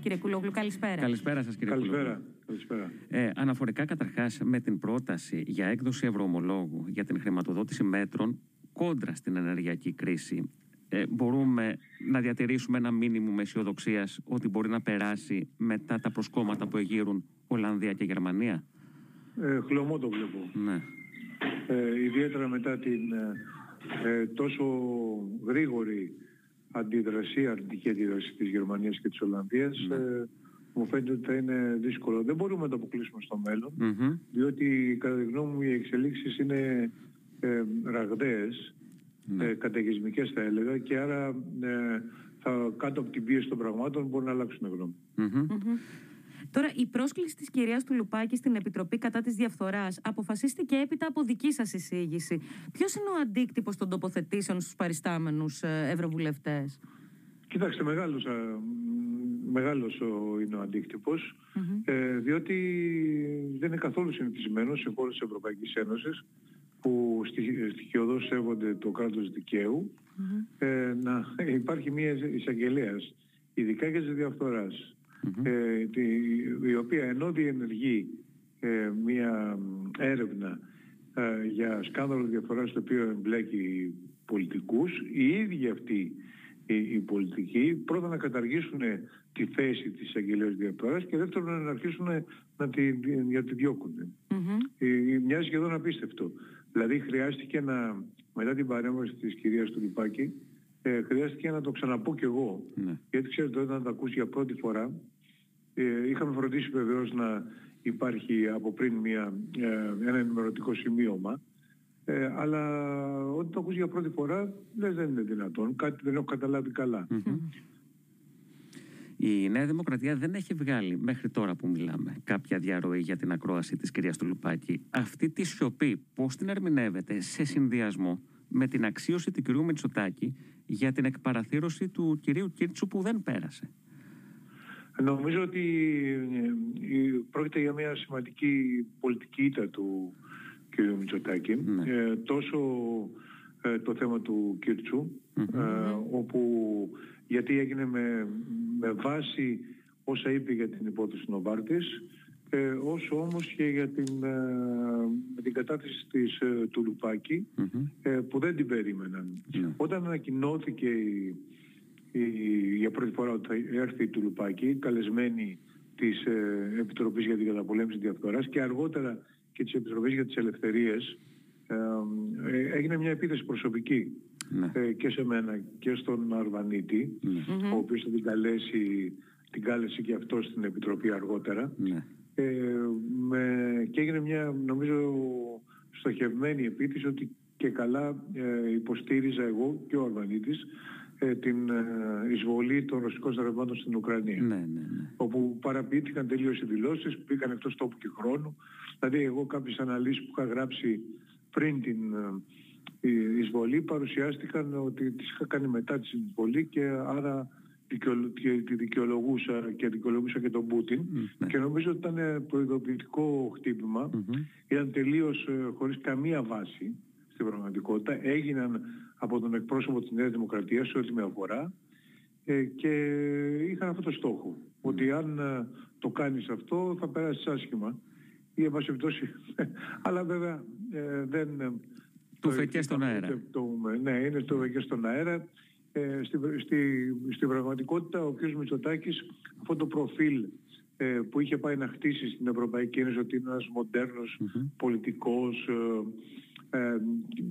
Κύριε Κουλόγλου, καλησπέρα. Καλησπέρα σας, κύριε Καλησπέρα. Καλησπέρα. Ε, αναφορικά καταρχάς με την πρόταση για έκδοση ευρωομολόγου για την χρηματοδότηση μέτρων κόντρα στην ενεργειακή κρίση, ε, μπορούμε να διατηρήσουμε ένα μήνυμο αισιοδοξίας ότι μπορεί να περάσει μετά τα προσκόμματα που εγείρουν Ολλανδία και Γερμανία; Ε, χλωμό το βλέπω. Ναι. Ε, ιδιαίτερα μετά την ε, ε, τόσο γρήγορη αντίδραση, αρνητική αντίδραση της Γερμανίας και της Ολλανδίας, Ναι. ε, μου φαίνεται ότι θα είναι δύσκολο. Δεν μπορούμε να το αποκλείσουμε στο μέλλον, Μμμ. διότι κατά τη γνώμη μου οι εξελίξεις είναι ε, ραγδαίες, Ναι. ε, καταιγισμικές θα έλεγα και άρα ε, θα, κάτω από την πίεση των πραγμάτων μπορεί να αλλάξουν γνώμη. Μμμ. Μμμ. Τώρα, η πρόσκληση της κυρίας του Λουπάκη στην Επιτροπή κατά της διαφθοράς αποφασίστηκε έπειτα από δική σας εισήγηση. Ποιος είναι ο αντίκτυπος των τοποθετήσεων στους παριστάμενους ε, ευρωβουλευτές; Κοιτάξτε, μεγάλος, α, μ, μεγάλος ο, είναι ο αντίκτυπος, Μμμ. ε, διότι δεν είναι καθόλου συνηθισμένος σε χώρες της Ευρωπαϊκής Ένωσης που στοιχ- στοιχειοδός σέβονται το κράτος δικαίου Μμμ. ε, να υπάρχει μια εισαγγελέας, ειδικά για τις διαφθοράς, Μμμ. ε, τη, η οποία ενώ διενεργεί ε, μια μ, έρευνα ε, για σκάνδαλο διαφθοράς το οποίο εμπλέκει πολιτικούς, οι ίδιοι αυτοί οι, οι πολιτικοί πρώτα να καταργήσουν τη θέση της αγγελίας διαφθοράς και δεύτερον να αρχίσουν να τη, να τη διώκουν. Μμμ. Ε, ε, Μοιάζει σχεδόν απίστευτο. Δηλαδή χρειάστηκε να, μετά την παρέμβαση της κυρίας του Λιπάκη, ε, χρειάστηκε να το ξαναπώ κι εγώ. Ναι. Γιατί ξέρετε όταν το ακούσει για πρώτη φορά, ε, είχαμε φροντίσει βεβαίως να υπάρχει από πριν μια, ε, ένα ενημερωτικό σημείωμα, ε, αλλά όταν το ακούσει για πρώτη φορά, λες δεν είναι δυνατόν, κάτι δεν έχω καταλάβει καλά. Μμμ. Η Νέα Δημοκρατία δεν έχει βγάλει μέχρι τώρα που μιλάμε κάποια διαρροή για την ακρόαση της κυρίας του Λουπάκη. Αυτή τη σιωπή πώς την ερμηνεύεται σε συνδυασμό με την αξίωση του κυρίου Μητσοτάκη για την εκπαραθύρωση του κυρίου Κίρτσου που δεν πέρασε. Νομίζω ότι ε, ε, πρόκειται για μια σημαντική πολιτική ήττα του κ. Μητσοτάκη. Ναι. Ε, τόσο ε, το θέμα του Κίρτσου, Μμμ. ε, όπου γιατί έγινε με, με βάση όσα είπε για την υπόθεση Νοβάρτης, ε, όσο όμως και για την, ε, με την κατάθεση της, ε, του Λουπάκη, Μμμ. ε, που δεν την περίμεναν. Ναι. Όταν ανακοινώθηκε η, η- για πρώτη φορά ότι θα έρθει η Τουλουπάκη, καλεσμένη της ε, Επιτροπής για την Καταπολέμηση Διαφθοράς και αργότερα και της Επιτροπής για τις Ελευθερίες, ε, ε, έγινε μια επίθεση προσωπική Ναι. ε, και σε μένα και στον Αρβανίτη, Ναι. Μμμ. ο οποίος θα την καλέσει, την κάλεσε και αυτό στην Επιτροπή αργότερα. Ναι. Ε, με, και έγινε μια νομίζω στοχευμένη επίθεση ότι και καλά ε, υποστήριζα εγώ και ο Αρβανίτης ε, την ε, εισβολή των ρωσικών στρατευμάτων στην Ουκρανία. Ναι, ναι, ναι. Όπου παραποιήθηκαν τελείως οι δηλώσεις, πήγαν εκτός τόπου και χρόνου. Δηλαδή εγώ κάποιες αναλύσεις που είχα γράψει πριν την ε, η εισβολή παρουσιάστηκαν ότι τις είχα κάνει μετά την εισβολή και άρα δικαιολο- και τη δικαιολογούσα και δικαιολογούσα και τον Πούτιν Μ, ναι. και νομίζω ότι ήταν ε, προειδοποιητικό χτύπημα Μμμ. ήταν τελείως ε, χωρίς καμία βάση στην πραγματικότητα έγιναν από τον εκπρόσωπο της Νέας Δημοκρατίας σε ό,τι με αφορά ε, και είχαν αυτό το στόχο ότι αν ε, το κάνεις αυτό θα περάσεις άσχημα ή εν πάση περιπτώσει αλλά βέβαια ε, δεν ε, Του το- φεκές στον αέρα. το- το- ναι, είναι στο φεκές στον αέρα. Ε, στη, στη, στην πραγματικότητα ο κ. Μητσοτάκης αυτό το προφίλ ε, που είχε πάει να χτίσει στην Ευρωπαϊκή Ένωση ότι είναι ένας μοντέρνος Μμμ. πολιτικός ε, ε,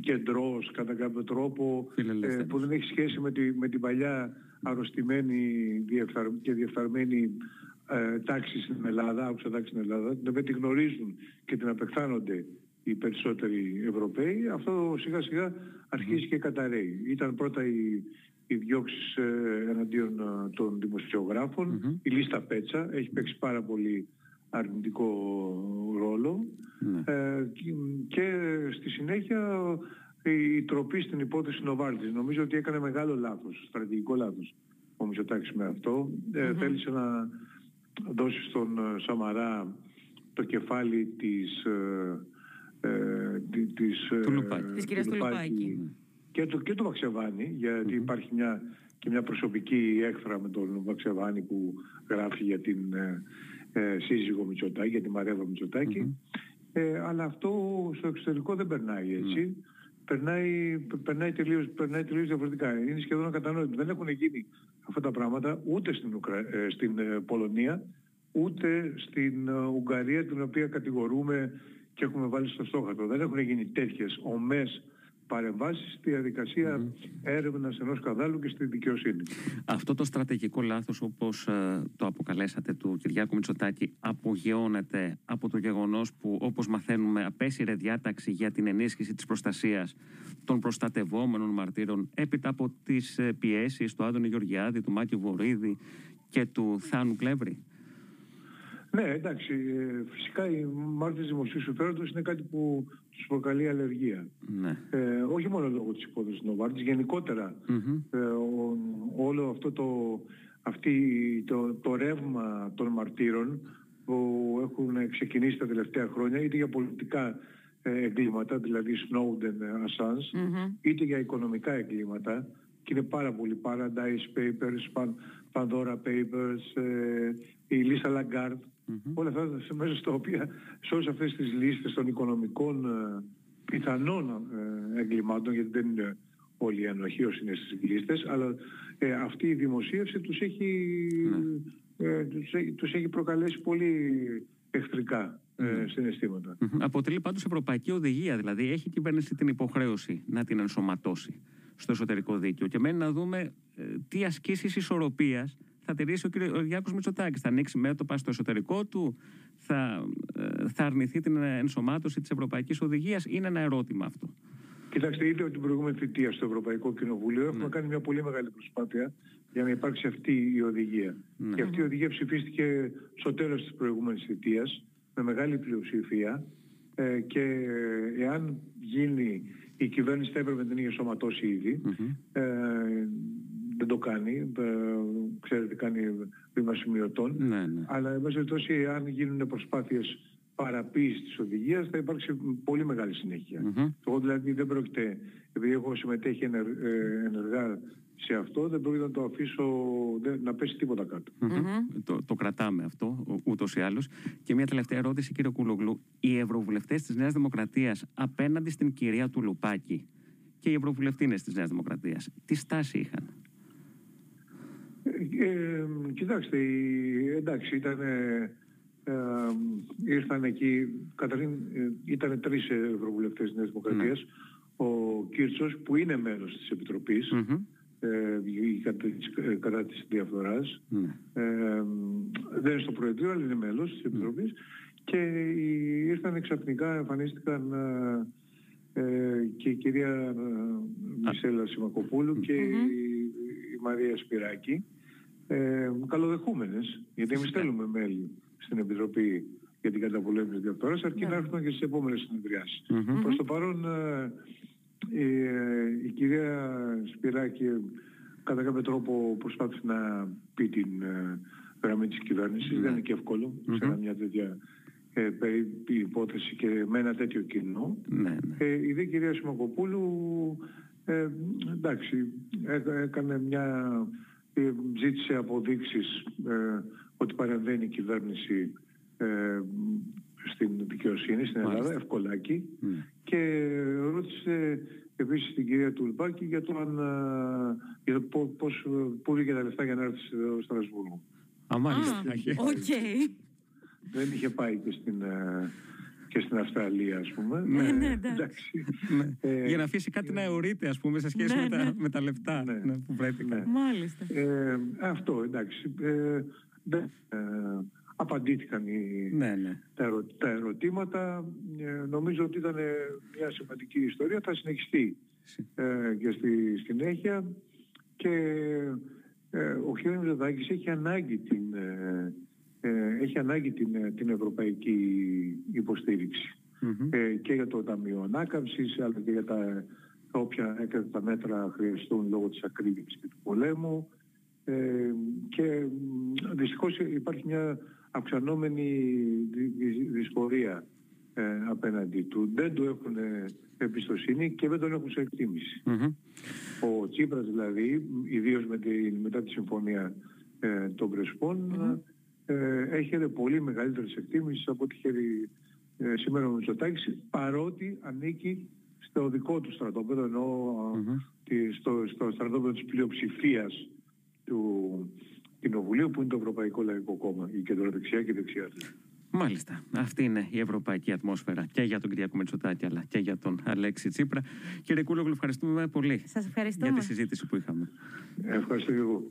κεντρός κατά κάποιο τρόπο ε, Φιλελεύθερος. που δεν έχει σχέση με, τη, με την παλιά αρρωστημένη διεφθαρ, και διεφθαρμένη ε, τάξη στην Ελλάδα, άκουσα τάξη στην Ελλάδα, την οποία τη γνωρίζουν και την απεχθάνονται οι περισσότεροι Ευρωπαίοι, αυτό σιγά σιγά αρχίζει και καταραίει. Ήταν πρώτα οι, οι διώξεις ε, εναντίον ε, των δημοσιογράφων, Μμμ. η λίστα Πέτσα έχει παίξει πάρα πολύ αρνητικό ρόλο Ναι. ε, και- και στη συνέχεια η, η τροπή στην υπόθεση Νοβάρτης. Νομίζω ότι έκανε μεγάλο λάθος, στρατηγικό λάθος ο Μητσοτάκης με αυτό. Ε, Θέλησε να δώσει στον ε, Σαμαρά το κεφάλι της... Ε, ε, τη- της, Του ε, Λουπάκη. Της κυρίας του Λουπάκη. Και το, και το Βαξεβάνη, γιατί υπάρχει μια και μια προσωπική έκθρα με τον Βαξεβάνη που γράφει για την ε, ε σύζυγο Μητσοτάκη, για τη Μαρέβα Ε, αλλά αυτό στο εξωτερικό δεν περνάει έτσι. Περνάει, περνάει, τελείως, περνάει τελείως διαφορετικά. Είναι σχεδόν ακατανόητο. Δεν έχουν γίνει αυτά τα πράγματα ούτε στην, ε, στην ε, Πολωνία, ούτε στην Ουγγαρία, την οποία κατηγορούμε και έχουμε βάλει στο στόχατο. Δεν έχουν γίνει τέτοιες ομές παρεμβάσεις στη διαδικασία mm-hmm. έρευνας ενός σκανδάλου και στη δικαιοσύνη. Αυτό το στρατηγικό λάθος όπως ε, το αποκαλέσατε του Κυριάκου Μητσοτάκη απογειώνεται από το γεγονός που όπως μαθαίνουμε απέσυρε διάταξη για την ενίσχυση της προστασίας των προστατευόμενων μαρτύρων έπειτα από τις ε, πιέσεις του Άδωνη Γεωργιάδη, του Μάκη Βορύδη και του Θάνου Κλέβρη. Ναι, εντάξει. Ε, φυσικά οι μάρτυρες δημοσίου συμφέροντος είναι κάτι που τους προκαλεί αλλεργία. Ναι. Ε, όχι μόνο λόγω της υπόθεσης Νοβάρτης, γενικότερα ε, όλο αυτό το, αυτή, το, το ρεύμα των μαρτύρων που έχουν ξεκινήσει τα τελευταία χρόνια είτε για πολιτικά ε, εγκλήματα, δηλαδή Snowden, Assange, είτε για οικονομικά εγκλήματα και είναι πάρα πολύ Paradise Papers, Pandora Papers, η Λίστα Λαγκάρντ Mm-hmm. Όλα αυτά μέσα στα οποία σε όλες αυτές τις λίστες των οικονομικών ε, πιθανών ε, εγκλημάτων, γιατί δεν είναι όλοι οι ένοχοι είναι στις λίστες, αλλά ε, αυτή η δημοσίευση τους έχει, mm. ε, τους, τους, έχει προκαλέσει πολύ εχθρικά mm. συναισθήματα. Mm-hmm. Αποτελεί πάντως ευρωπαϊκή οδηγία, δηλαδή έχει η κυβέρνηση την υποχρέωση να την ενσωματώσει στο εσωτερικό δίκαιο και μένει να δούμε τι ασκήσεις ισορροπίας θα τηρήσει ο κ. Γιάκος Μητσοτάκης. Θα ανοίξει μέτωπα στο εσωτερικό του, θα, ε, θα αρνηθεί την ενσωμάτωση της Ευρωπαϊκής Οδηγίας. Είναι ένα ερώτημα αυτό. Κοιτάξτε, ήδη από την προηγούμενη θητεία στο Ευρωπαϊκό Κοινοβούλιο έχουμε ναι. κάνει μια πολύ μεγάλη προσπάθεια για να υπάρξει αυτή η οδηγία. Ναι. Και αυτή η οδηγία ψηφίστηκε στο τέλος της προηγούμενης θητείας με μεγάλη πλειοψηφία ε, και εάν γίνει η κυβέρνηση θα έπρεπε να την είχε σωματώσει ήδη. Ε, δεν το κάνει, ε, ξέρετε κάνει βήμα σημειωτών. Ναι, ναι. Αλλά εν πάση αν γίνουν προσπάθειες παραποίησης της οδηγίας θα υπάρξει πολύ μεγάλη συνέχεια. Mm-hmm. Εγώ δηλαδή δεν πρόκειται, επειδή έχω συμμετέχει ε, ενεργά σε αυτό, δεν πρόκειται να το αφήσω να πέσει τίποτα κάτω. Mm-hmm. Το, το κρατάμε αυτό ούτως ή άλλως. Και μια τελευταία ερώτηση, κύριε Κουλογλού. Οι ευρωβουλευτές της Νέας Δημοκρατίας απέναντι στην κυρία του Λουπάκη και οι ευρωβουλευτίνες της Νέας Δημοκρατίας, τι στάση είχαν; Ε, κοιτάξτε, εντάξει, ήταν, ε, ήρθαν εκεί, καταρχήν ε, ήταν τρεις ευρωβουλευτές της Νέας Δημοκρατίας, ναι. ο Κίρτσος που είναι μέλος της Επιτροπής, mm-hmm. Ε, κατά, κατά της διαφθοράς, ναι. ε, δεν είναι στο Προεδρείο, αλλά είναι μέλος της Επιτροπής, και ήρθαν ξαφνικά, εμφανίστηκαν ε, και η κυρία Μισέλα Σιμακοπούλου και η Μαρία Σπυράκη. Ε, καλοδεχούμενες, γιατί εμείς θέλουμε μέλη στην Επιτροπή για την καταπολέμηση της διαφθοράς, αρκεί να έρθουν και στις επόμενες συνεδριάσεις. Mm-hmm. Προς το παρόν, ε, ε, η κυρία Σπυράκη κατά κάποιο τρόπο προσπάθησε να πει την ε, γραμμή της κυβέρνησης. Mm-hmm. Δεν είναι και εύκολο mm-hmm. σε μια τέτοια ε, υπόθεση και με ένα τέτοιο κοινό. Ναι, ναι. Ε, η δε κυρία Σιμακοπούλου ε, εντάξει, έκανε μια ε, ζήτησε αποδείξεις ε, ότι παρεμβαίνει η κυβέρνηση ε, στην δικαιοσύνη στην Ελλάδα, ευκολάκι, ναι. Και ρώτησε επίσης την κυρία Τουλουπάκη για το αν, για το πώς, πού βγήκε τα λεφτά για να έρθει στο Στρασβούργο. Αμάλιστα. Οκ. Δεν είχε πάει και στην και στην Αυστραλία, ας πούμε. Ναι, ναι, ναι εντάξει. ναι. Ε, Για να αφήσει κάτι να αιωρείται, ας πούμε, σε σχέση ναι, με, τα, ναι. με τα λεφτά ναι. ναι που βρέθηκαν. Μάλιστα. Ε, αυτό, εντάξει. Ε, δεν, ε, απαντήθηκαν οι, ναι, ναι. Τα, ερω, τα, ερωτήματα. Ε, νομίζω ότι ήταν μια σημαντική ιστορία. Θα συνεχιστεί ε, και στη συνέχεια. Και ε, ο κ. Μητσοτάκης έχει ανάγκη την, ε, έχει ανάγκη την, ε, την ευρωπαϊκή ε, και για το Ταμείο Ανάκαμψης αλλά και για τα όποια τα μέτρα χρειαστούν λόγω της ακρίβειας και του πολέμου ε, και δυστυχώς υπάρχει μια αυξανόμενη δυσπορία ε, απέναντι του. Δεν του έχουν ε, εμπιστοσύνη και δεν τον έχουν σε εκτιμηση Ο Τσίπρας δηλαδή, ιδίως με τη, μετά τη συμφωνία ε, των πρεσπων ε, έχει πολύ μεγαλύτερη εκτίμηση από ό,τι χέρι ε, σήμερα ο Μητσοτάκης παρότι ανήκει στο δικό του στρατόπεδο ενώ στο, στο στρατόπεδο της πλειοψηφίας του Κοινοβουλίου που είναι το Ευρωπαϊκό Λαϊκό Κόμμα, η κεντροδεξιά και η δεξιά Μάλιστα. Αυτή είναι η ευρωπαϊκή ατμόσφαιρα και για τον Κυριακό Μετσοτάκη αλλά και για τον Αλέξη Τσίπρα. Κύριε Κούλογλου, ευχαριστούμε πολύ Σας για τη συζήτηση που είχαμε. Ευχαριστώ και εγώ.